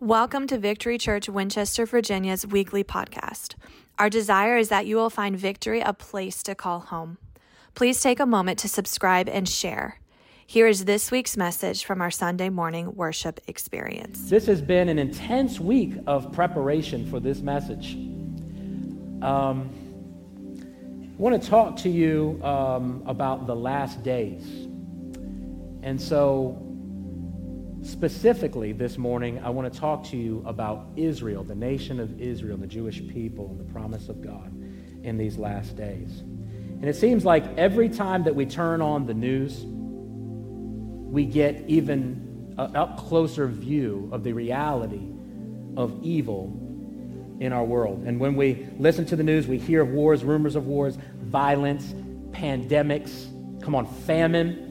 Welcome to Victory Church Winchester, Virginia's weekly podcast. Our desire is that you will find Victory a place to call home. Please take a moment to subscribe and share. Here is this week's message from our Sunday morning worship experience. This has been an intense week of preparation for this message. Um, I want to talk to you um, about the last days. And so, Specifically, this morning, I want to talk to you about Israel, the nation of Israel, the Jewish people, and the promise of God in these last days. And it seems like every time that we turn on the news, we get even an up closer view of the reality of evil in our world. And when we listen to the news, we hear of wars, rumors of wars, violence, pandemics, come on, famine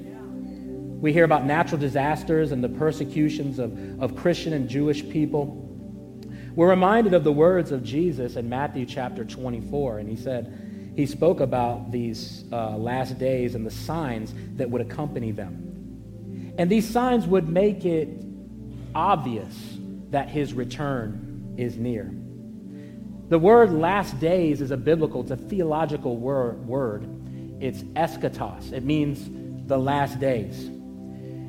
we hear about natural disasters and the persecutions of, of Christian and Jewish people. We're reminded of the words of Jesus in Matthew chapter 24, and he said, he spoke about these uh, last days and the signs that would accompany them. And these signs would make it obvious that his return is near. The word last days is a biblical, it's a theological word. word. It's eschatos. It means the last days.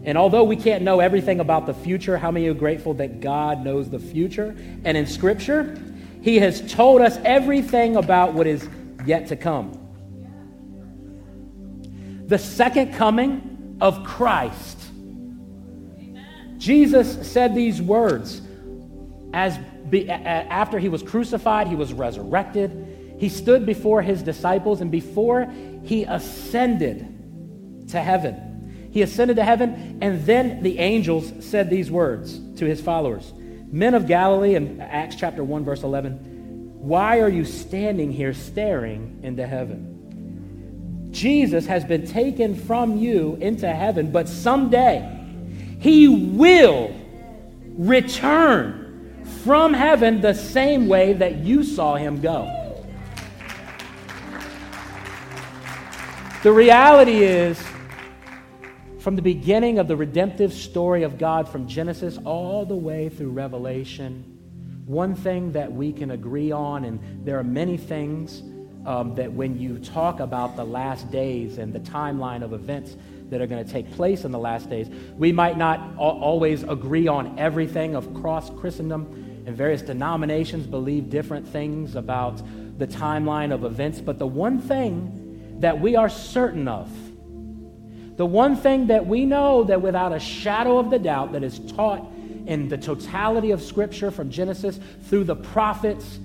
And although we can't know everything about the future, how many are grateful that God knows the future? And in Scripture, He has told us everything about what is yet to come. The second coming of Christ. Jesus said these words as be, after he was crucified, he was resurrected. He stood before his disciples, and before he ascended to heaven, he ascended to heaven, and then the angels said these words to his followers Men of Galilee, in Acts chapter 1, verse 11, why are you standing here staring into heaven? Jesus has been taken from you into heaven, but someday he will return from heaven the same way that you saw him go. The reality is, from the beginning of the redemptive story of God from Genesis all the way through Revelation, one thing that we can agree on, and there are many things um, that when you talk about the last days and the timeline of events that are going to take place in the last days, we might not always agree on everything across Christendom, and various denominations believe different things about the timeline of events. But the one thing that we are certain of the one thing that we know that without a shadow of the doubt that is taught in the totality of Scripture from Genesis through the prophets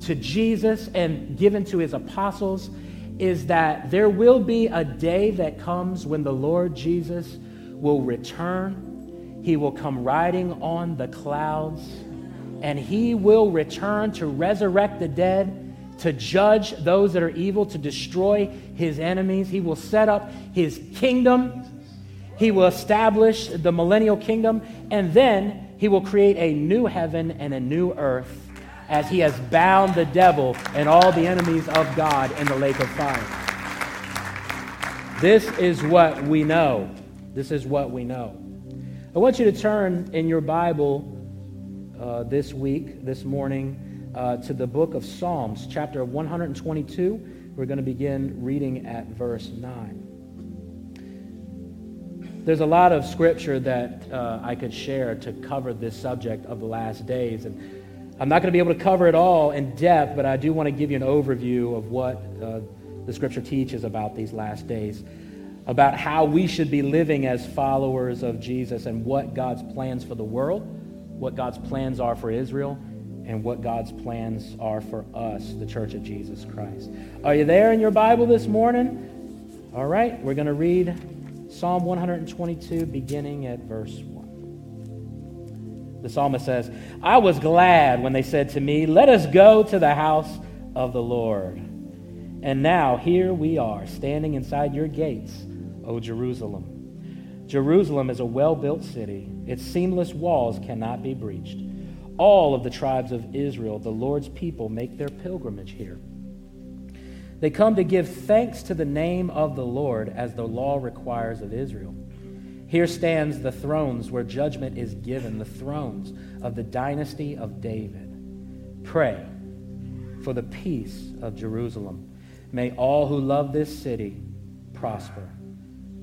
to Jesus and given to his apostles is that there will be a day that comes when the Lord Jesus will return. He will come riding on the clouds and he will return to resurrect the dead to judge those that are evil, to destroy his enemies. He will set up his kingdom. He will establish the millennial kingdom. And then he will create a new heaven and a new earth as he has bound the devil and all the enemies of God in the lake of fire. This is what we know. This is what we know. I want you to turn in your Bible uh, this week, this morning, uh, to the book of Psalms, chapter 122. We're going to begin reading at verse 9. There's a lot of scripture that uh, I could share to cover this subject of the last days. And I'm not going to be able to cover it all in depth, but I do want to give you an overview of what uh, the scripture teaches about these last days, about how we should be living as followers of Jesus and what God's plans for the world, what God's plans are for Israel, and what God's plans are for us, the Church of Jesus Christ. Are you there in your Bible this morning? All right, we're going to read Psalm 122, beginning at verse 1. The psalmist says, I was glad when they said to me, Let us go to the house of the Lord. And now here we are, standing inside your gates, O Jerusalem. Jerusalem is a well built city, its seamless walls cannot be breached all of the tribes of Israel, the Lord's people, make their pilgrimage here. They come to give thanks to the name of the Lord as the law requires of Israel. Here stands the thrones where judgment is given, the thrones of the dynasty of David. Pray for the peace of Jerusalem. May all who love this city prosper.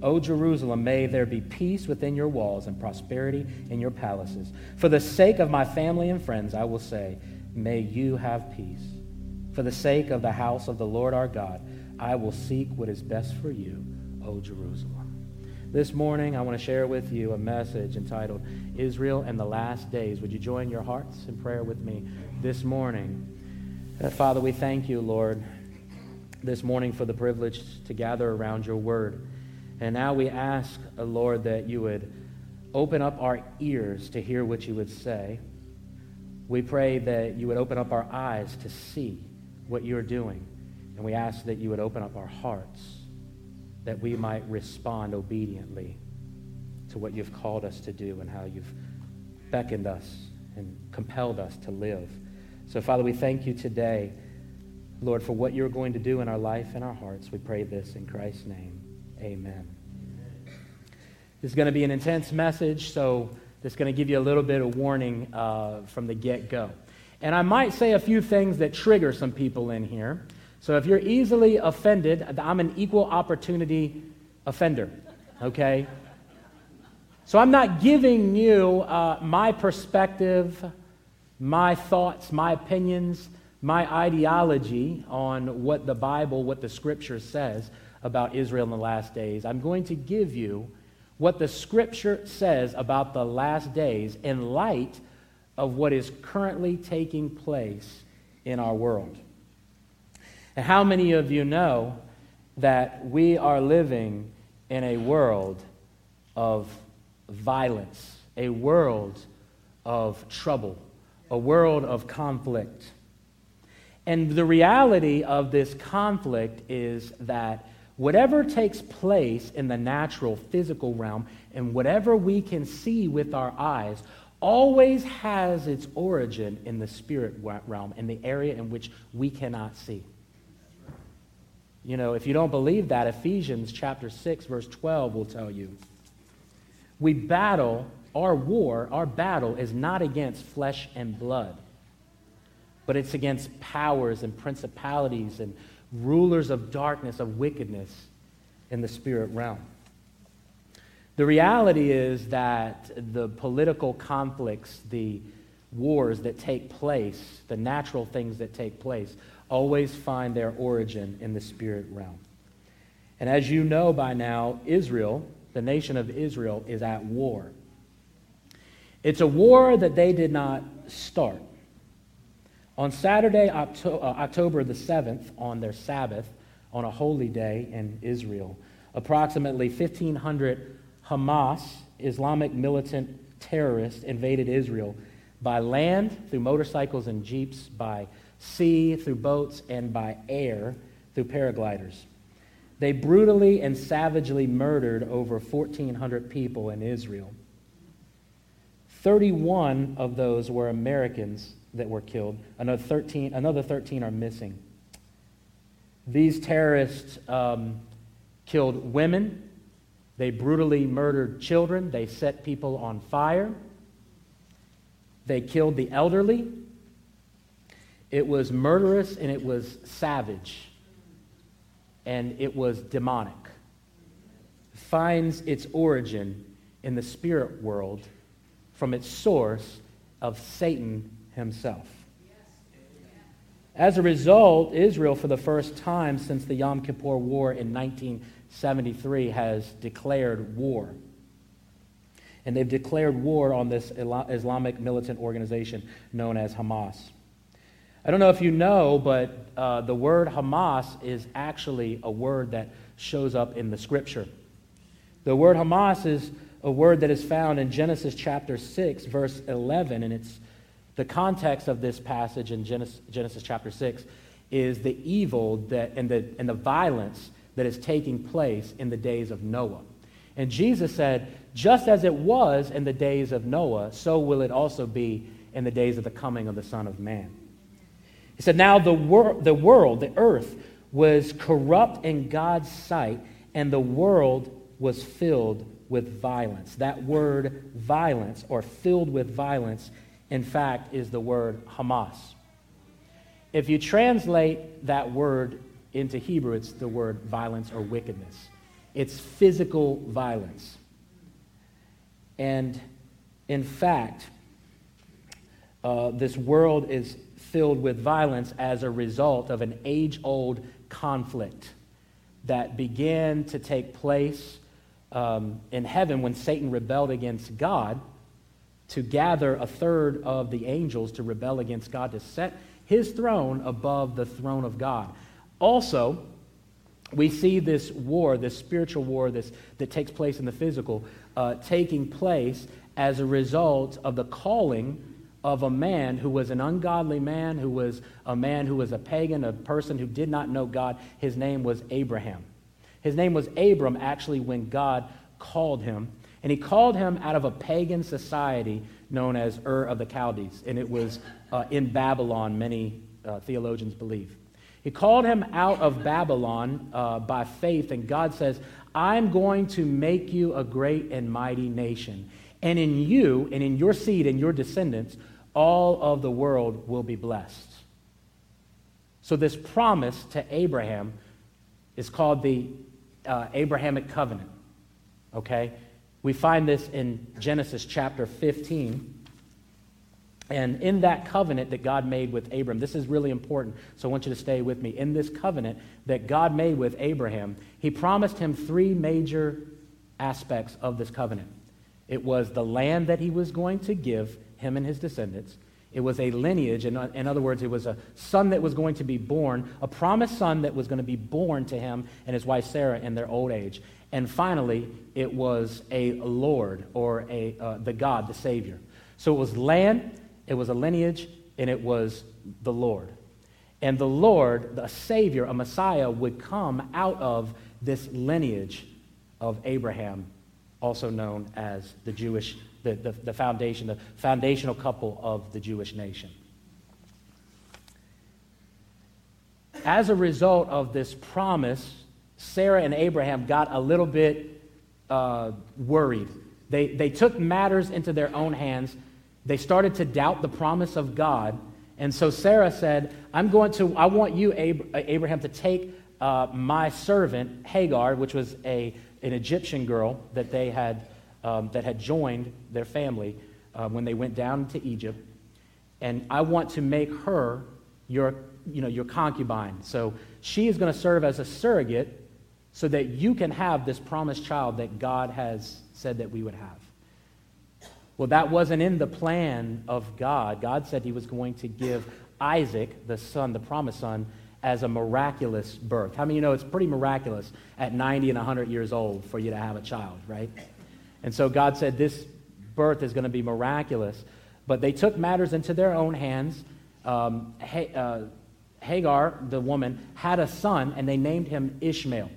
O Jerusalem, may there be peace within your walls and prosperity in your palaces. For the sake of my family and friends, I will say, may you have peace. For the sake of the house of the Lord our God, I will seek what is best for you, O Jerusalem. This morning, I want to share with you a message entitled Israel and the Last Days. Would you join your hearts in prayer with me this morning? Uh, Father, we thank you, Lord, this morning for the privilege to gather around your word. And now we ask, uh, Lord, that you would open up our ears to hear what you would say. We pray that you would open up our eyes to see what you're doing. And we ask that you would open up our hearts that we might respond obediently to what you've called us to do and how you've beckoned us and compelled us to live. So, Father, we thank you today, Lord, for what you're going to do in our life and our hearts. We pray this in Christ's name. Amen. This is going to be an intense message, so it's going to give you a little bit of warning uh, from the get go. And I might say a few things that trigger some people in here. So if you're easily offended, I'm an equal opportunity offender, okay? So I'm not giving you uh, my perspective, my thoughts, my opinions, my ideology on what the Bible, what the Scripture says about Israel in the last days. I'm going to give you what the Scripture says about the last days in light of what is currently taking place in our world. And how many of you know that we are living in a world of violence, a world of trouble, a world of conflict? And the reality of this conflict is that whatever takes place in the natural, physical realm, and whatever we can see with our eyes, always has its origin in the spirit realm, in the area in which we cannot see. You know, if you don't believe that, Ephesians chapter 6, verse 12 will tell you. We battle, our war, our battle is not against flesh and blood, but it's against powers and principalities and rulers of darkness, of wickedness in the spirit realm. The reality is that the political conflicts, the wars that take place, the natural things that take place, always find their origin in the spirit realm. And as you know by now, Israel, the nation of Israel, is at war. It's a war that they did not start. On Saturday, uh, October the 7th, on their Sabbath, on a holy day in Israel, approximately 1,500 Hamas, Islamic militant terrorists, invaded Israel by land, through motorcycles and jeeps, by sea, through boats, and by air, through paragliders. They brutally and savagely murdered over 1,400 people in Israel. 31 of those were Americans that were killed. Another 13, another 13 are missing. These terrorists um, killed women. They brutally murdered children. They set people on fire. They killed the elderly. It was murderous and it was savage and it was demonic. Finds its origin in the spirit world from its source of Satan himself. As a result, Israel, for the first time since the Yom Kippur War in 1973, has declared war. And they've declared war on this Islamic militant organization known as Hamas. I don't know if you know, but uh, the word Hamas is actually a word that shows up in the scripture. The word Hamas is a word that is found in Genesis chapter 6, verse 11, and it's the context of this passage in Genesis, Genesis chapter 6 is the evil that, and, the, and the violence that is taking place in the days of Noah. And Jesus said, just as it was in the days of Noah, so will it also be in the days of the coming of the Son of Man. He said, Now the, wor- the world, the earth, was corrupt in God's sight, and the world was filled with violence. That word violence, or filled with violence, in fact, is the word Hamas. If you translate that word into Hebrew, it's the word violence or wickedness. It's physical violence. And in fact, uh, this world is filled with violence as a result of an age old conflict that began to take place um, in heaven when Satan rebelled against God to gather a third of the angels to rebel against God, to set his throne above the throne of God. Also, we see this war, this spiritual war this, that takes place in the physical, uh, taking place as a result of the calling of a man who was an ungodly man, who was a man who was a pagan, a person who did not know God. His name was Abraham. His name was Abram, actually, when God called him. And he called him out of a pagan society known as Ur of the Chaldees. And it was uh, in Babylon, many uh, theologians believe. He called him out of Babylon uh, by faith, and God says, I'm going to make you a great and mighty nation. And in you, and in your seed and your descendants, all of the world will be blessed. So, this promise to Abraham is called the uh, Abrahamic covenant. Okay? We find this in Genesis chapter 15. And in that covenant that God made with Abram, this is really important, so I want you to stay with me. In this covenant that God made with Abraham, he promised him three major aspects of this covenant. It was the land that he was going to give him and his descendants. It was a lineage, in, in other words, it was a son that was going to be born, a promised son that was going to be born to him and his wife Sarah in their old age. And finally, it was a Lord or a, uh, the God, the Savior. So it was land, it was a lineage, and it was the Lord. And the Lord, the Savior, a Messiah, would come out of this lineage of Abraham, also known as the Jewish the, the, the foundation, the foundational couple of the Jewish nation. As a result of this promise, Sarah and Abraham got a little bit uh, worried. They, they took matters into their own hands. They started to doubt the promise of God. And so Sarah said, I'm going to, I want you, Abraham, to take uh, my servant, Hagar, which was a, an Egyptian girl that they had um, that had joined their family uh, when they went down to Egypt. And I want to make her your, you know, your concubine. So she is going to serve as a surrogate so that you can have this promised child that God has said that we would have. Well, that wasn't in the plan of God. God said he was going to give Isaac, the son, the promised son, as a miraculous birth. How many of you know it's pretty miraculous at 90 and 100 years old for you to have a child, right? And so God said this birth is going to be miraculous. But they took matters into their own hands. Um, uh, Hagar, the woman, had a son, and they named him Ishmael.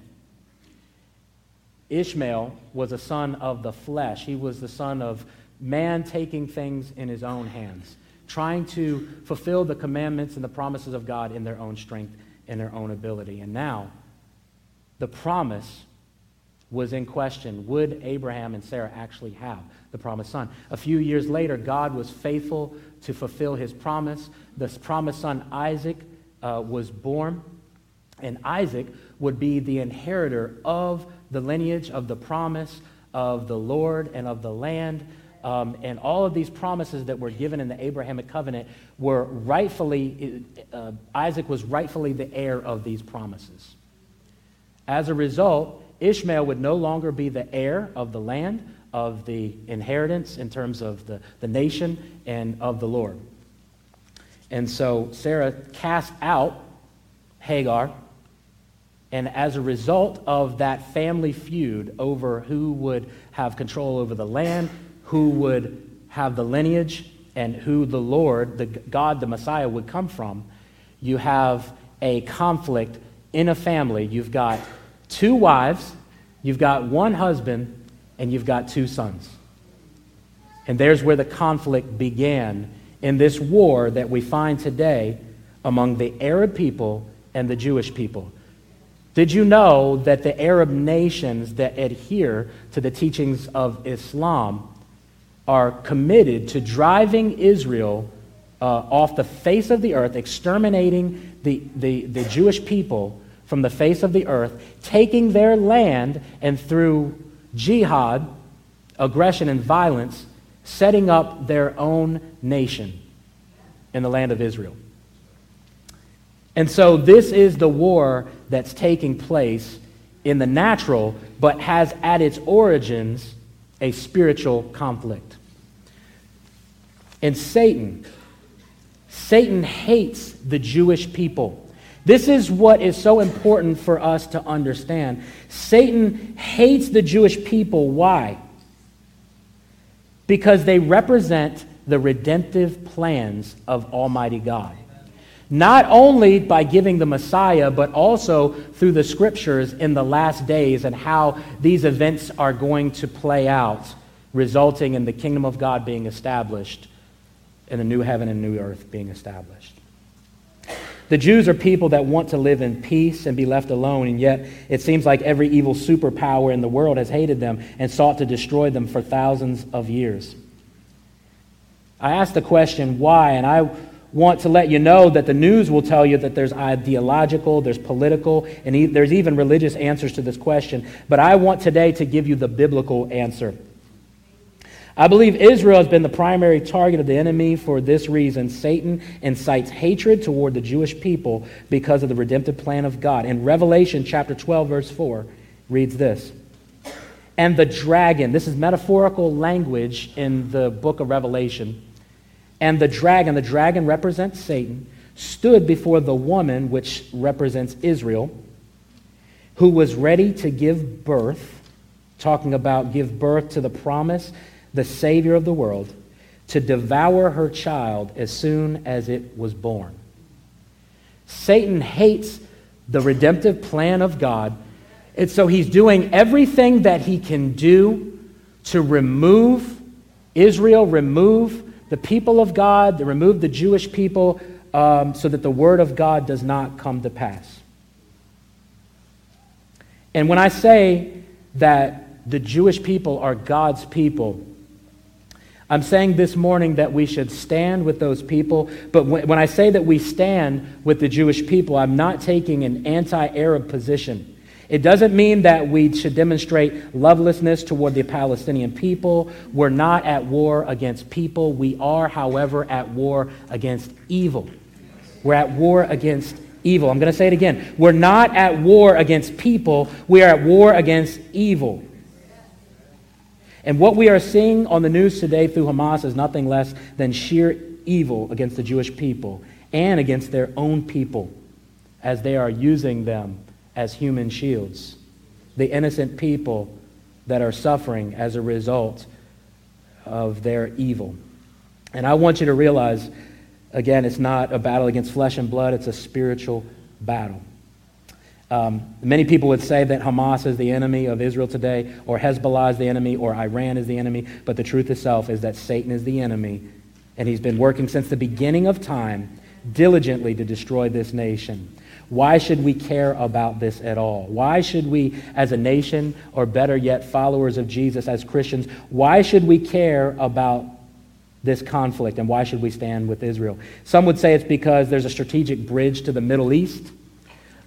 Ishmael was a son of the flesh. He was the son of man taking things in his own hands, trying to fulfill the commandments and the promises of God in their own strength and their own ability. And now, the promise was in question. Would Abraham and Sarah actually have the promised son? A few years later, God was faithful to fulfill his promise. The promised son, Isaac, uh, was born, and Isaac would be the inheritor of the lineage of the promise of the Lord and of the land. Um, and all of these promises that were given in the Abrahamic covenant were rightfully, uh, Isaac was rightfully the heir of these promises. As a result, Ishmael would no longer be the heir of the land, of the inheritance in terms of the, the nation, and of the Lord. And so Sarah cast out Hagar, and as a result of that family feud over who would have control over the land, who would have the lineage, and who the Lord, the God, the Messiah, would come from, you have a conflict in a family. You've got two wives, you've got one husband, and you've got two sons. And there's where the conflict began in this war that we find today among the Arab people and the Jewish people. Did you know that the Arab nations that adhere to the teachings of Islam are committed to driving Israel uh, off the face of the earth, exterminating the, the, the Jewish people from the face of the earth, taking their land, and through jihad, aggression, and violence, setting up their own nation in the land of Israel. And so, this is the war that's taking place in the natural, but has at its origins a spiritual conflict. And Satan, Satan hates the Jewish people. This is what is so important for us to understand. Satan hates the Jewish people. Why? Because they represent the redemptive plans of Almighty God not only by giving the Messiah, but also through the scriptures in the last days and how these events are going to play out, resulting in the kingdom of God being established and a new heaven and new earth being established. The Jews are people that want to live in peace and be left alone, and yet it seems like every evil superpower in the world has hated them and sought to destroy them for thousands of years. I asked the question, why? And I want to let you know that the news will tell you that there's ideological, there's political, and there's even religious answers to this question. But I want today to give you the biblical answer. I believe Israel has been the primary target of the enemy for this reason. Satan incites hatred toward the Jewish people because of the redemptive plan of God. In Revelation chapter 12, verse 4, reads this. And the dragon, this is metaphorical language in the book of Revelation and the dragon, the dragon represents Satan, stood before the woman, which represents Israel, who was ready to give birth, talking about give birth to the promise, the Savior of the world, to devour her child as soon as it was born. Satan hates the redemptive plan of God, and so he's doing everything that he can do to remove Israel, remove the people of God, to remove the Jewish people um, so that the word of God does not come to pass. And when I say that the Jewish people are God's people, I'm saying this morning that we should stand with those people. But when, I say that we stand with the Jewish people, I'm not taking an anti Arab position. It doesn't mean that we should demonstrate lovelessness toward the Palestinian people. We're not at war against people. We are, however, at war against evil. We're at war against evil. I'm going to say it again. We're not at war against people. We are at war against evil. And what we are seeing on the news today through Hamas is nothing less than sheer evil against the Jewish people and against their own people as they are using them as human shields, the innocent people that are suffering as a result of their evil. And I want you to realize, again, it's not a battle against flesh and blood, it's a spiritual battle. Um, many people would say that Hamas is the enemy of Israel today, or Hezbollah is the enemy, or Iran is the enemy, but the truth itself is that Satan is the enemy, and he's been working since the beginning of time diligently to destroy this nation. Why should we care about this at all? Why should we, as a nation, or better yet, followers of Jesus as Christians, why should we care about this conflict and why should we stand with Israel? Some would say it's because there's a strategic bridge to the Middle East.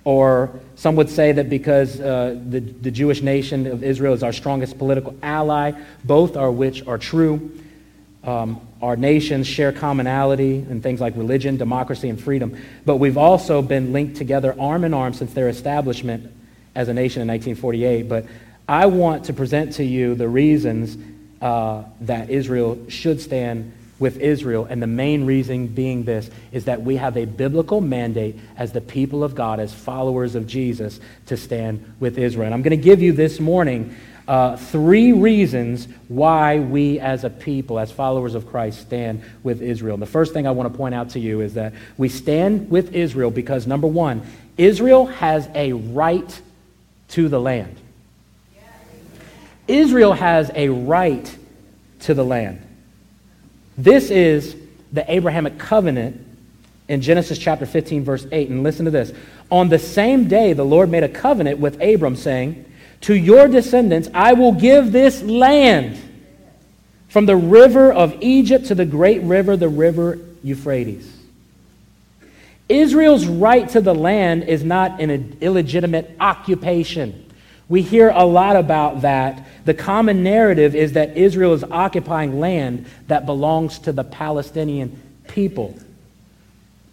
Or some would say that because uh, the, the Jewish nation of Israel is our strongest political ally, both are which are true. Um, our nations share commonality in things like religion, democracy, and freedom. But we've also been linked together arm in arm since their establishment as a nation in 1948. But I want to present to you the reasons uh, that Israel should stand with Israel. And the main reason being this is that we have a biblical mandate as the people of God, as followers of Jesus, to stand with Israel. And I'm going to give you this morning uh, three reasons why we as a people, as followers of Christ, stand with Israel. And the first thing I want to point out to you is that we stand with Israel because, number one, Israel has a right to the land. Israel has a right to the land. This is the Abrahamic covenant in Genesis chapter 15, verse 8. And listen to this. On the same day, the Lord made a covenant with Abram, saying, To your descendants I will give this land from the river of Egypt to the great river, the river Euphrates. Israel's right to the land is not an illegitimate occupation. We hear a lot about that. The common narrative is that Israel is occupying land that belongs to the Palestinian people.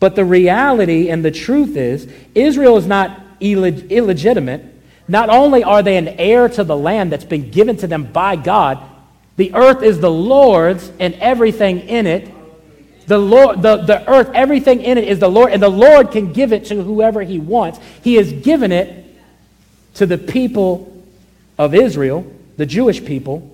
But the reality and the truth is, Israel is not illeg- illegitimate. Not only are they an heir to the land that's been given to them by God, the earth is the Lord's and everything in it. The, Lord, the, the earth, everything in it is the Lord, and the Lord can give it to whoever He wants. He has given it to the people of Israel, the Jewish people.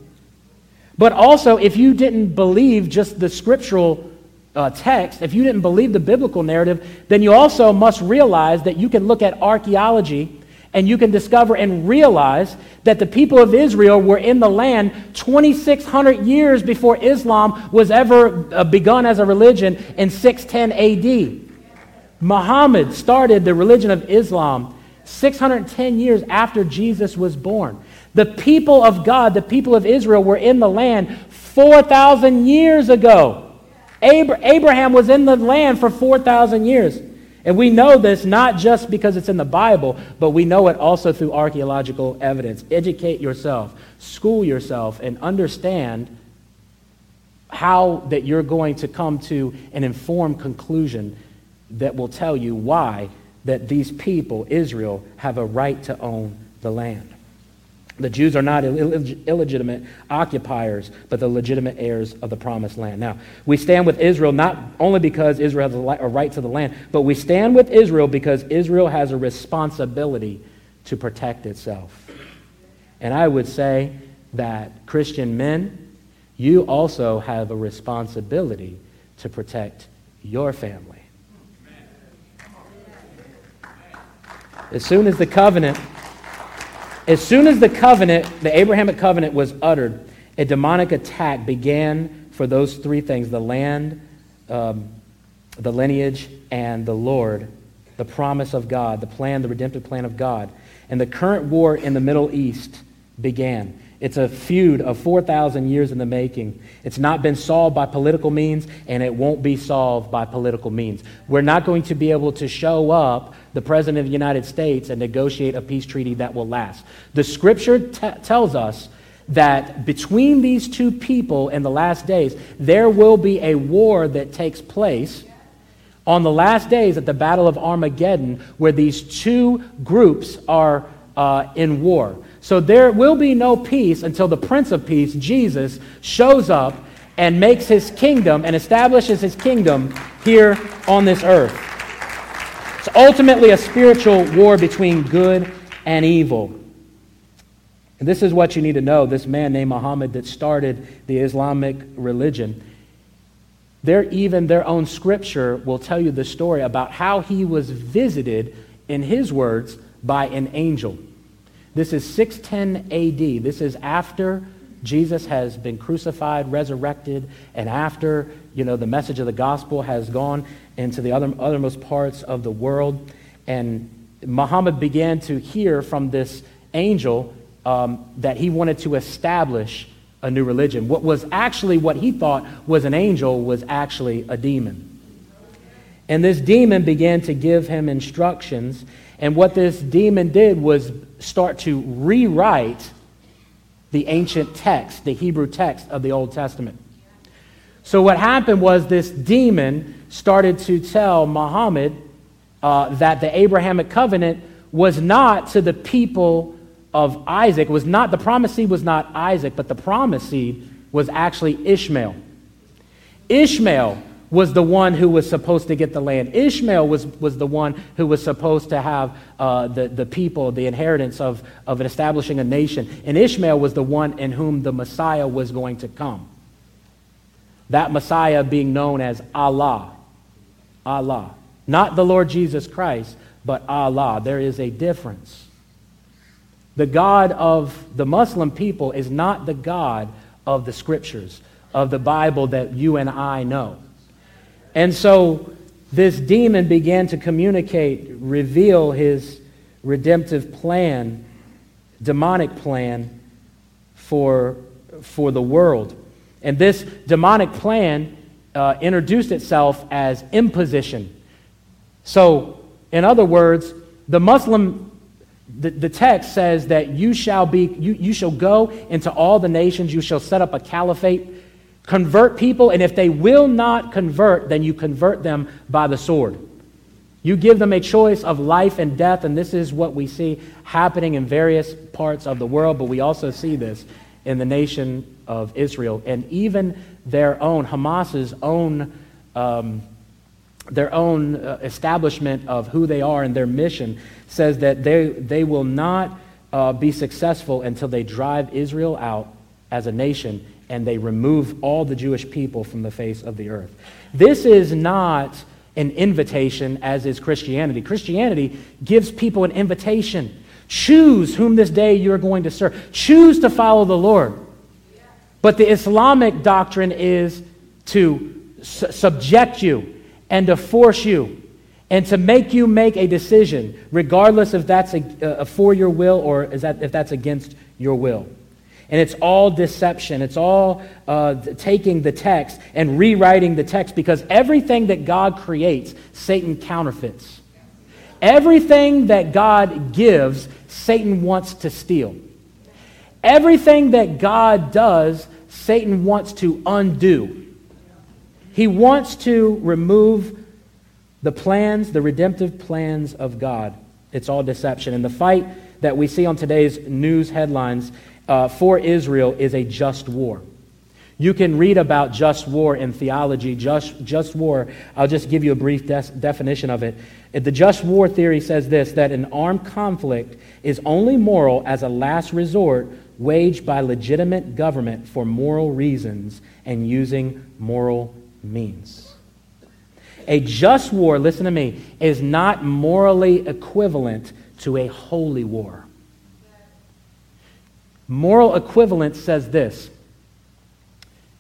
But also, if you didn't believe just the scriptural uh, text, if you didn't believe the biblical narrative, then you also must realize that you can look at archaeology and you can discover and realize that the people of Israel were in the land 2,600 years before Islam was ever uh, begun as a religion in 610 AD. Muhammad started the religion of Islam 610 years after Jesus was born. The people of God, the people of Israel, were in the land 4,000 years ago. Abraham was in the land for 4,000 years. And we know this not just because it's in the Bible, but we know it also through archaeological evidence. Educate yourself, school yourself, and understand how that you're going to come to an informed conclusion that will tell you why that these people, Israel, have a right to own the land. The Jews are not illegitimate occupiers, but the legitimate heirs of the promised land. Now, we stand with Israel not only because Israel has a right to the land, but we stand with Israel because Israel has a responsibility to protect itself. And I would say that Christian men, you also have a responsibility to protect your family. As soon as the covenant as soon as the covenant, the Abrahamic covenant was uttered, a demonic attack began for those three things the land, um, the lineage, and the Lord, the promise of God, the plan, the redemptive plan of God. And the current war in the Middle East began. It's a feud of 4,000 years in the making. It's not been solved by political means, and it won't be solved by political means. We're not going to be able to show up, the President of the United States, and negotiate a peace treaty that will last. The scripture t- tells us that between these two people in the last days, there will be a war that takes place on the last days at the Battle of Armageddon, where these two groups are uh, in war. So there will be no peace until the Prince of Peace, Jesus, shows up and makes his kingdom and establishes his kingdom here on this earth. It's ultimately a spiritual war between good and evil. And this is what you need to know this man named Muhammad that started the Islamic religion. Their, even their own scripture will tell you the story about how he was visited, in his words, by an angel. This is 610 AD. This is after Jesus has been crucified, resurrected, and after, you know, the message of the gospel has gone into the other, othermost parts of the world. And Muhammad began to hear from this angel um, that he wanted to establish a new religion. What was actually what he thought was an angel was actually a demon. And this demon began to give him instructions. And what this demon did was start to rewrite the ancient text, the Hebrew text of the Old Testament. So, what happened was this demon started to tell Muhammad uh, that the Abrahamic covenant was not to the people of Isaac, was not, the promised seed was not Isaac, but the promised seed was actually Ishmael. Ishmael was the one who was supposed to get the land. Ishmael was, was the one who was supposed to have uh, the, the people, the inheritance of, of establishing a nation. And Ishmael was the one in whom the Messiah was going to come. That Messiah being known as Allah. Allah. Not the Lord Jesus Christ, but Allah. There is a difference. The God of the Muslim people is not the God of the scriptures, of the Bible that you and I know. And so this demon began to communicate, reveal his redemptive plan, demonic plan for, for the world. And this demonic plan uh, introduced itself as imposition. So, in other words, the Muslim, the, the text says that you shall be, you, you shall go into all the nations, you shall set up a caliphate, convert people, and if they will not convert, then you convert them by the sword. You give them a choice of life and death, and this is what we see happening in various parts of the world, but we also see this in the nation of Israel. And even their own, Hamas's own, um, their own uh, establishment of who they are and their mission says that they, they will not uh, be successful until they drive Israel out as a nation and they remove all the Jewish people from the face of the earth. This is not an invitation as is Christianity. Christianity gives people an invitation. Choose whom this day you're going to serve. Choose to follow the Lord. But the Islamic doctrine is to su- subject you and to force you and to make you make a decision, regardless if that's a, for your will or is that, if that's against your will. And it's all deception. It's all uh, taking the text and rewriting the text because everything that God creates, Satan counterfeits. Everything that God gives, Satan wants to steal. Everything that God does, Satan wants to undo. He wants to remove the plans, the redemptive plans of God. It's all deception. And the fight that we see on today's news headlines uh, for Israel is a just war. You can read about just war in theology. Just, just war, I'll just give you a brief definition of it. The just war theory says this that an armed conflict is only moral as a last resort waged by legitimate government for moral reasons and using moral means. A just war, listen to me, is not morally equivalent to a holy war. Moral equivalence says this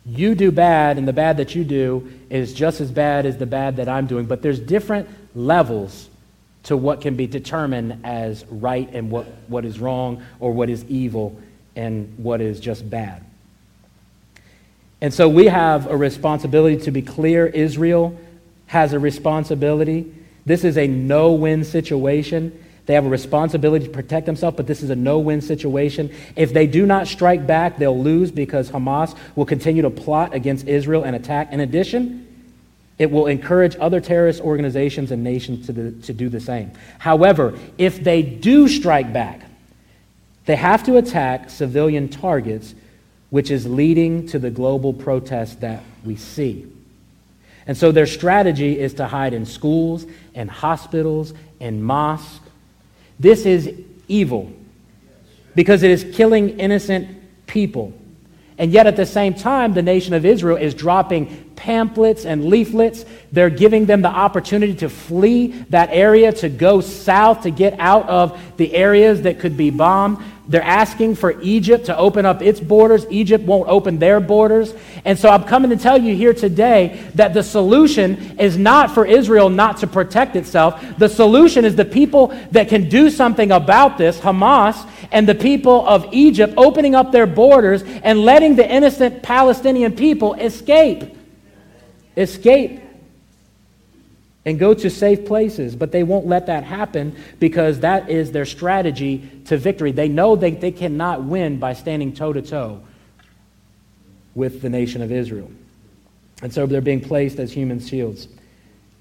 you do bad, and the bad that you do is just as bad as the bad that I'm doing, but there's different levels to what can be determined as right and what, what is wrong or what is evil and what is just bad. And so we have a responsibility to be clear. Israel has a responsibility. This is a no win situation. They have a responsibility to protect themselves, but this is a no win situation. If they do not strike back, they'll lose because Hamas will continue to plot against Israel and attack. In addition, it will encourage other terrorist organizations and nations to, the, to do the same. However, if they do strike back, they have to attack civilian targets, which is leading to the global protests that we see. And so their strategy is to hide in schools and hospitals and mosques this is evil because it is killing innocent people. And yet, at the same time, the nation of Israel is dropping pamphlets and leaflets. They're giving them the opportunity to flee that area, to go south, to get out of the areas that could be bombed. They're asking for Egypt to open up its borders. Egypt won't open their borders. And so I'm coming to tell you here today that the solution is not for Israel not to protect itself. The solution is the people that can do something about this, Hamas, and the people of Egypt opening up their borders and letting the innocent Palestinian people escape. Escape and go to safe places. But they won't let that happen because that is their strategy to victory. They know they, they cannot win by standing toe to toe with the nation of Israel. And so they're being placed as human shields.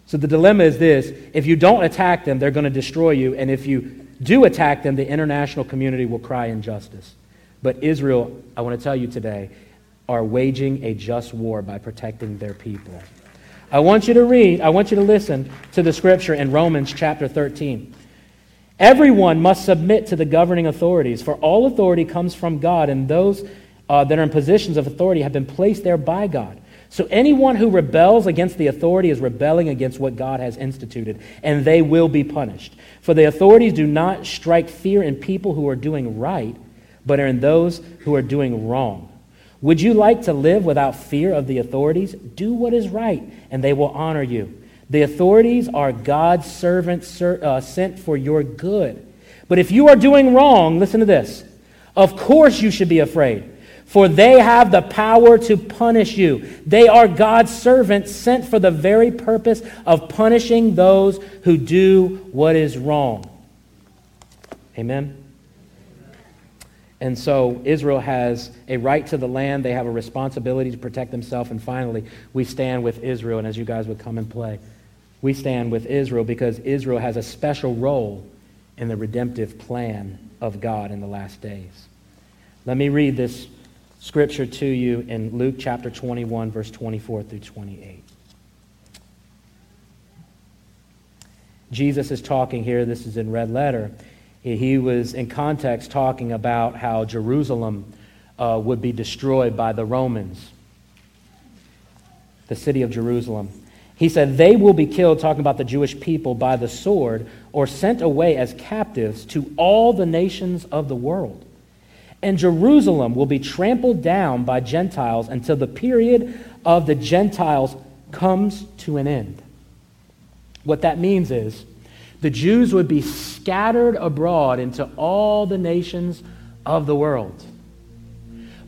So the dilemma is this if you don't attack them, they're going to destroy you. And if you do attack them, the international community will cry injustice. But Israel, I want to tell you today, are waging a just war by protecting their people. I want you to read, I want you to listen to the scripture in Romans chapter 13. Everyone must submit to the governing authorities, for all authority comes from God, and those uh, that are in positions of authority have been placed there by God. So anyone who rebels against the authority is rebelling against what God has instituted, and they will be punished. For the authorities do not strike fear in people who are doing right, but are in those who are doing wrong. Would you like to live without fear of the authorities? Do what is right, and they will honor you. The authorities are God's servants uh, sent for your good. But if you are doing wrong, listen to this. Of course you should be afraid, for they have the power to punish you. They are God's servants sent for the very purpose of punishing those who do what is wrong. Amen. And so Israel has a right to the land. They have a responsibility to protect themselves. And finally, we stand with Israel. And as you guys would come and play, we stand with Israel because Israel has a special role in the redemptive plan of God in the last days. Let me read this scripture to you in Luke chapter 21, verse 24 through 28. Jesus is talking here, this is in red letter. He was in context talking about how Jerusalem uh, would be destroyed by the Romans, the city of Jerusalem. He said, They will be killed, talking about the Jewish people, by the sword or sent away as captives to all the nations of the world. And Jerusalem will be trampled down by Gentiles until the period of the Gentiles comes to an end. What that means is the Jews would be scattered abroad into all the nations of the world.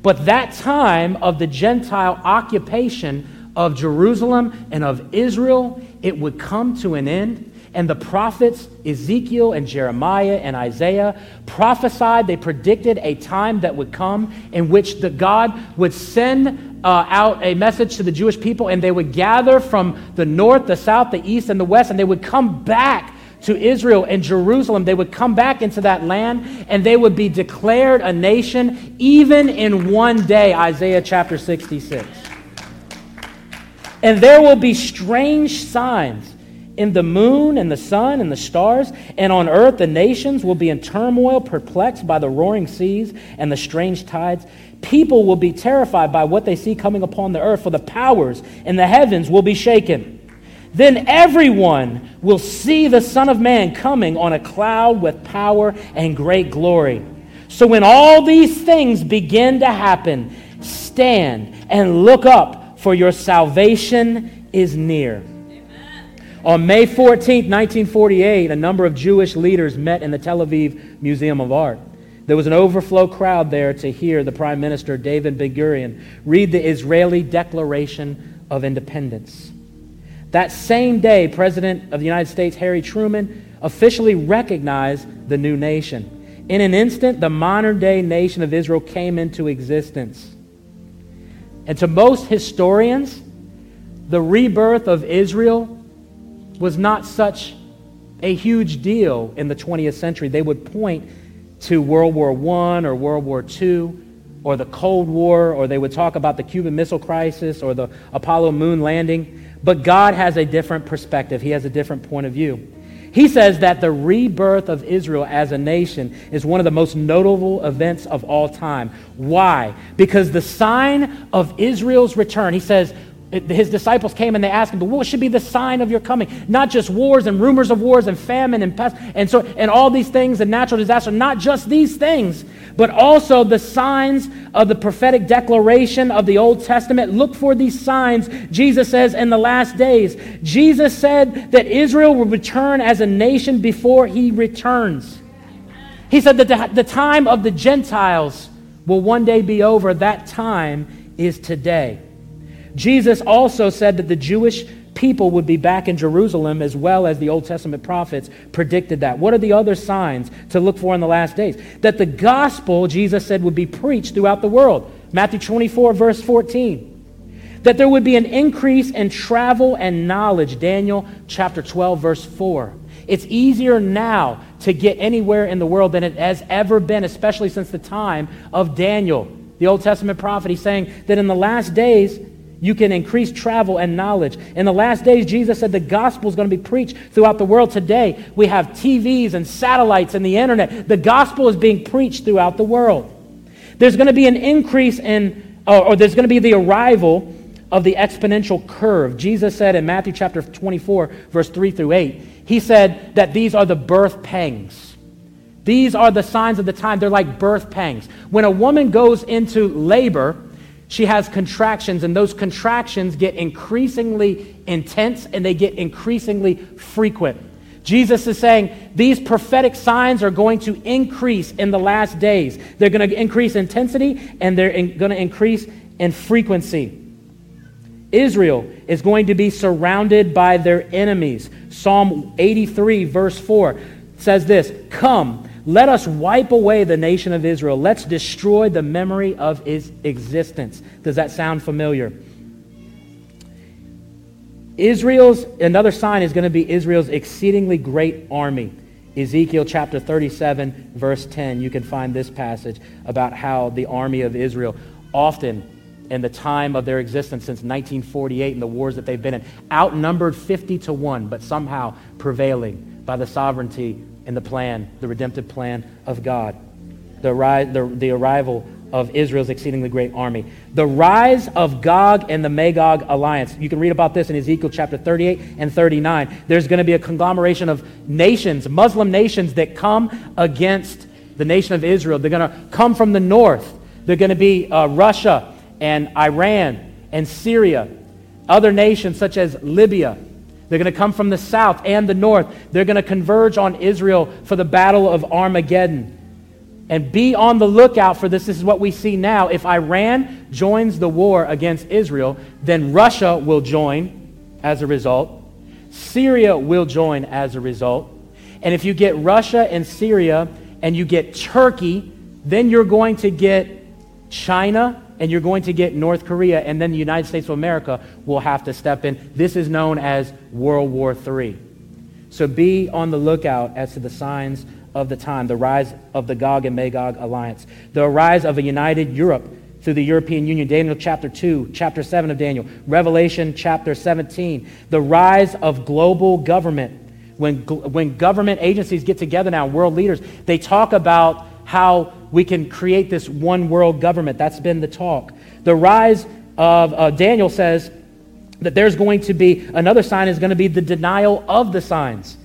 But that time of the Gentile occupation of Jerusalem and of Israel, it would come to an end. And the prophets, Ezekiel and Jeremiah and Isaiah, prophesied, they predicted a time that would come in which the God would send uh, out a message to the Jewish people, and they would gather from the north, the south, the east, and the west, and they would come back to Israel and Jerusalem. They would come back into that land and they would be declared a nation even in one day, Isaiah chapter 66. And there will be strange signs in the moon and the sun and the stars, and on earth the nations will be in turmoil, perplexed by the roaring seas and the strange tides. People will be terrified by what they see coming upon the earth, for the powers in the heavens will be shaken. Then everyone will see the Son of Man coming on a cloud with power and great glory. So when all these things begin to happen, stand and look up, for your salvation is near. On May 14, 1948, a number of Jewish leaders met in the Tel Aviv Museum of Art. There was an overflow crowd there to hear the Prime Minister, David Ben Gurion, read the Israeli Declaration of Independence. That same day, President of the United States, Harry Truman, officially recognized the new nation. In an instant, the modern day nation of Israel came into existence. And to most historians, the rebirth of Israel was not such a huge deal in the 20th century. They would point to World War I or World War II or the Cold War, or they would talk about the Cuban Missile Crisis or the Apollo moon landing. But God has a different perspective, He has a different point of view. He says that the rebirth of Israel as a nation is one of the most notable events of all time. Why? Because the sign of Israel's return, he says, his disciples came and they asked him, but what should be the sign of your coming? Not just wars and rumors of wars and famine and pest and so and all these things and natural disaster, not just these things, but also the signs of the prophetic declaration of the Old Testament. Look for these signs, Jesus says, in the last days. Jesus said that Israel will return as a nation before he returns. He said that the, the time of the Gentiles will one day be over. That time is today. Jesus also said that the Jewish people would be back in Jerusalem as well as the Old Testament prophets predicted that. What are the other signs to look for in the last days? That the gospel, Jesus said, would be preached throughout the world. Matthew 24, verse 14. That there would be an increase in travel and knowledge. Daniel chapter 12, verse 4. It's easier now to get anywhere in the world than it has ever been, especially since the time of Daniel, the Old Testament prophet. He's saying that in the last days, you can increase travel and knowledge. In the last days, Jesus said the gospel is going to be preached throughout the world. Today, we have TVs and satellites and the internet. The gospel is being preached throughout the world. There's going to be an increase in, or, or there's going to be the arrival of the exponential curve. Jesus said in Matthew chapter 24, verse 3 through 8, he said that these are the birth pangs. These are the signs of the time. They're like birth pangs. When a woman goes into labor, she has contractions, and those contractions get increasingly intense and they get increasingly frequent. Jesus is saying these prophetic signs are going to increase in the last days. They're going to increase intensity and they're in, going to increase in frequency. Israel is going to be surrounded by their enemies. Psalm 83, verse 4 says this Come, let us wipe away the nation of Israel. Let's destroy the memory of its existence. Does that sound familiar? Israel's, another sign is going to be Israel's exceedingly great army. Ezekiel chapter 37, verse 10, you can find this passage about how the army of Israel, often in the time of their existence since 1948 and the wars that they've been in, outnumbered 50 to 1, but somehow prevailing by the sovereignty the plan, the redemptive plan of God. The, the, the arrival of Israel's exceedingly great army. The rise of Gog and the Magog alliance. You can read about this in Ezekiel chapter 38 and 39. There's going to be a conglomeration of nations, Muslim nations, that come against the nation of Israel. They're going to come from the north. They're going to be uh, Russia and Iran and Syria, other nations such as Libya. They're going to come from the south and the north. They're going to converge on Israel for the battle of Armageddon. And be on the lookout for this. This is what we see now. If Iran joins the war against Israel, then Russia will join as a result. Syria will join as a result. And if you get Russia and Syria and you get Turkey, then you're going to get China and you're going to get North Korea, and then the United States of America will have to step in. This is known as World War III. So be on the lookout as to the signs of the time, the rise of the Gog and Magog alliance, the rise of a united Europe through the European Union, Daniel chapter 2, chapter 7 of Daniel, Revelation chapter 17, the rise of global government. When, when government agencies get together now, world leaders, they talk about how we can create this one world government. That's been the talk. The rise of uh, Daniel says that there's going to be another sign is going to be the denial of the signs.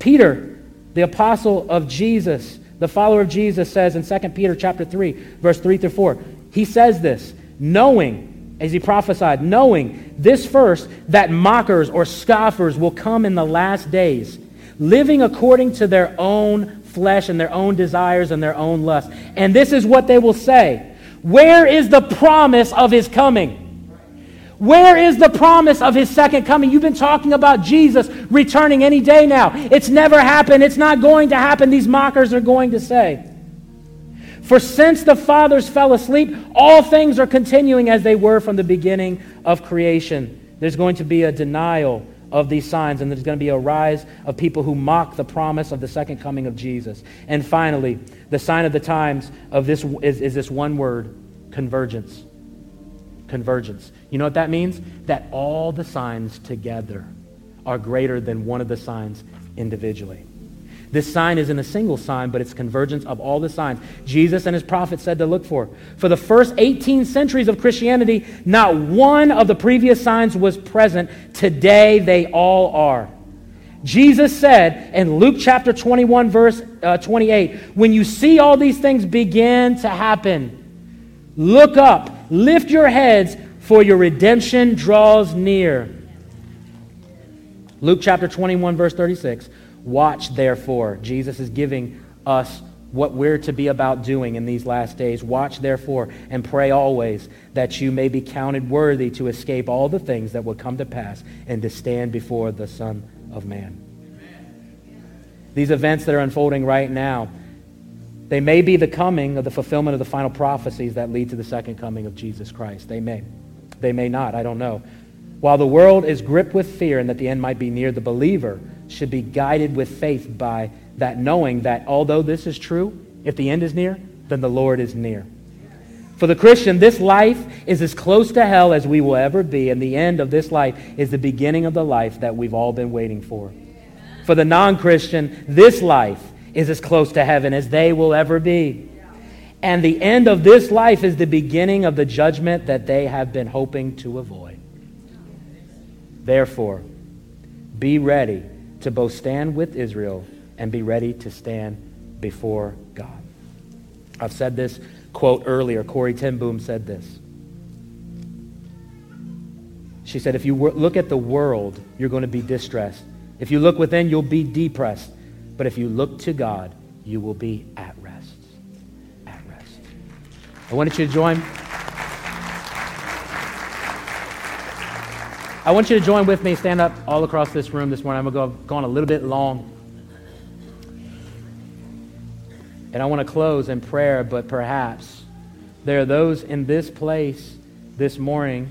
Peter the apostle of Jesus, the follower of Jesus says in 2 Peter chapter 3, verse 3 through 4, he says this, knowing, as he prophesied, knowing this first, that mockers or scoffers will come in the last days, living according to their own flesh and their own desires and their own lusts. And this is what they will say Where is the promise of his coming? Where is the promise of his second coming? You've been talking about Jesus returning any day now. It's never happened. It's not going to happen. These mockers are going to say. For since the fathers fell asleep, all things are continuing as they were from the beginning of creation. There's going to be a denial of these signs, and there's going to be a rise of people who mock the promise of the second coming of Jesus. And finally, the sign of the times of this is, is this one word convergence convergence. You know what that means? That all the signs together are greater than one of the signs individually. This sign isn't a single sign, but it's convergence of all the signs Jesus and his prophets said to look for. For the first 18 centuries of Christianity, not one of the previous signs was present. Today, they all are. Jesus said in Luke chapter 21, verse uh, 28, when you see all these things begin to happen, look up Lift your heads, for your redemption draws near. Luke chapter 21, verse 36. Watch, therefore. Jesus is giving us what we're to be about doing in these last days. Watch, therefore, and pray always that you may be counted worthy to escape all the things that will come to pass and to stand before the Son of Man. These events that are unfolding right now they may be the coming of the fulfillment of the final prophecies that lead to the second coming of Jesus Christ. They may. They may not. I don't know. While the world is gripped with fear and that the end might be near, the believer should be guided with faith by that knowing that although this is true, if the end is near, then the Lord is near. For the Christian, this life is as close to hell as we will ever be, and the end of this life is the beginning of the life that we've all been waiting for. For the non Christian, this life is as close to heaven as they will ever be. And the end of this life is the beginning of the judgment that they have been hoping to avoid. Therefore, be ready to both stand with Israel and be ready to stand before God. I've said this quote earlier. Corrie ten Boom said this She said, if you look at the world, you're going to be distressed. If you look within, you'll be depressed. But if you look to God, you will be at rest. At rest. I wanted you to join. I want you to join with me, stand up all across this room this morning. I'm going to go gone a little bit long. And I want to close in prayer, but perhaps there are those in this place this morning,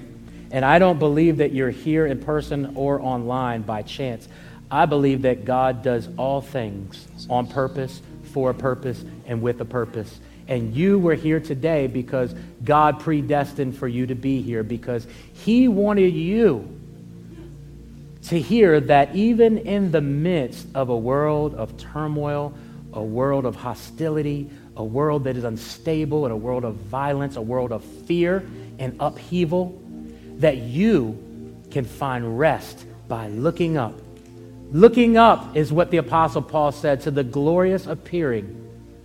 and I don't believe that you're here in person or online by chance. I believe that God does all things on purpose, for a purpose, and with a purpose. And you were here today because God predestined for you to be here because He wanted you to hear that even in the midst of a world of turmoil, a world of hostility, a world that is unstable, and a world of violence, a world of fear and upheaval, that you can find rest by looking up. Looking up is what the Apostle Paul said to the glorious appearing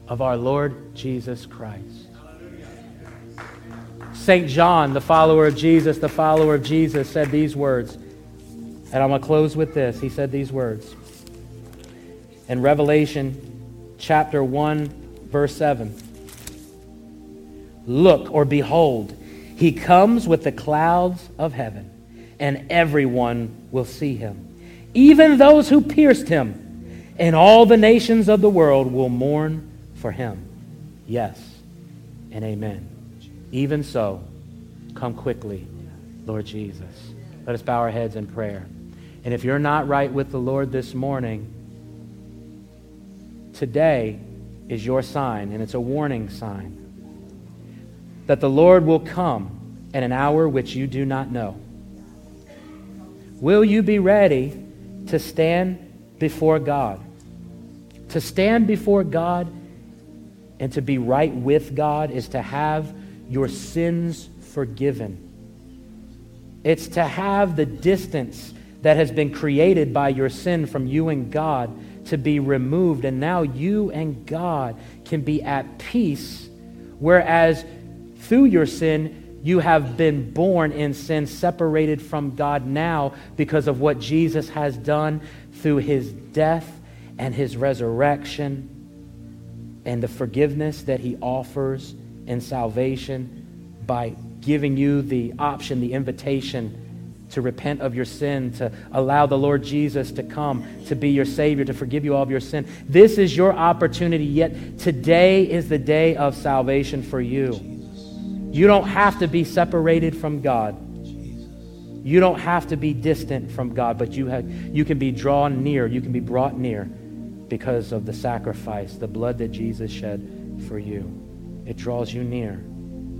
of our Lord Jesus Christ. St. John, the follower of Jesus, the follower of Jesus, said these words and I'm going to close with this. He said these words in Revelation chapter 1, verse 7. Look or behold, he comes with the clouds of heaven, and everyone will see him, even those who pierced him, and all the nations of the world will mourn for him. Yes and amen. Even so, come quickly, Lord Jesus. Let us bow our heads in prayer. And if you're not right with the Lord this morning, today is your sign, and it's a warning sign that the Lord will come at an hour which you do not know. Will you be ready to stand before God? To stand before God and to be right with God is to have your sins forgiven. It's to have the distance that has been created by your sin from you and God to be removed. And now you and God can be at peace, whereas through your sin, you have been born in sin, separated from God now because of what Jesus has done through his death and his resurrection and the forgiveness that he offers in salvation by giving you the option, the invitation to repent of your sin, to allow the Lord Jesus to come, to be your Savior, to forgive you all of your sin. This is your opportunity, yet today is the day of salvation for you. You don't have to be separated from God. You don't have to be distant from God, but you, have, you can be drawn near, you can be brought near because of the sacrifice, the blood that Jesus shed for you. It draws you near.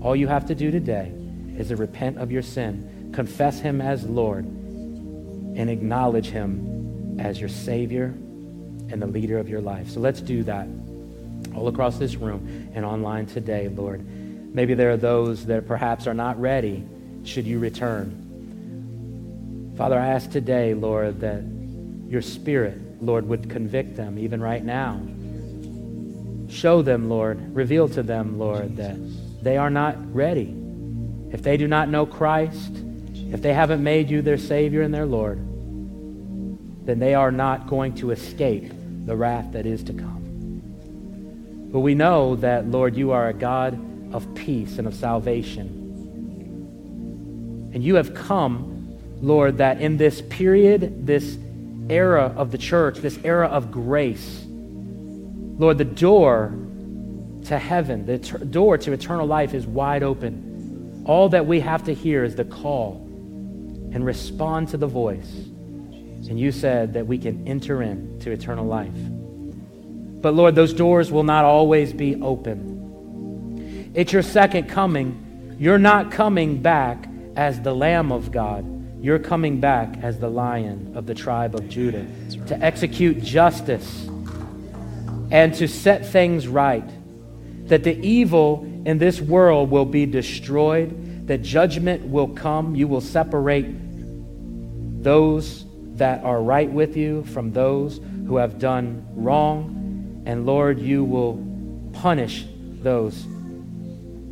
All you have to do today is to repent of your sin confess Him as Lord, and acknowledge Him as your Savior and the leader of your life. So let's do that all across this room and online today, Lord. Maybe there are those that perhaps are not ready should you return. Father, I ask today, Lord, that your Spirit, Lord, would convict them even right now. Show them, Lord, reveal to them, Lord, that they are not ready. If they do not know Christ, if they haven't made you their Savior and their Lord, then they are not going to escape the wrath that is to come. But we know that, Lord, you are a God of peace and of salvation. And you have come, Lord, that in this period, this era of the church, this era of grace, Lord, the door to heaven, the ter- door to eternal life is wide open. All that we have to hear is the call and respond to the voice. And you said that we can enter into eternal life. But Lord, those doors will not always be open. It's your second coming. You're not coming back as the Lamb of God. You're coming back as the Lion of the tribe of Judah to execute justice and to set things right. That the evil in this world will be destroyed that judgment will come. You will separate those that are right with you from those who have done wrong. And Lord, you will punish those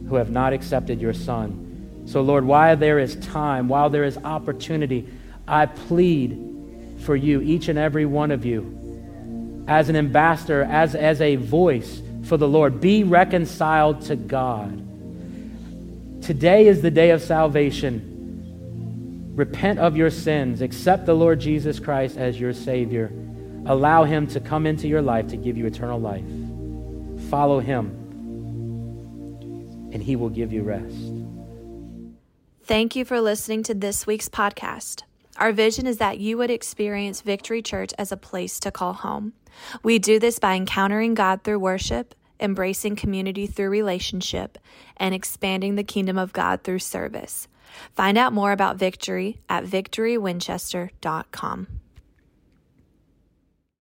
who have not accepted your Son So, Lord, while there is time, while there is opportunity, I plead for you, each and every one of you, as an ambassador, as, as a voice for the Lord. Be reconciled to God. Today is the day of salvation. Repent of your sins. Accept the Lord Jesus Christ as your Savior. Allow Him to come into your life to give you eternal life. Follow Him, and He will give you rest. Thank you for listening to this week's podcast. Our vision is that you would experience Victory Church as a place to call home. We do this by encountering God through worship embracing community through relationship, and expanding the kingdom of God through service. Find out more about Victory at victorywinchester.com.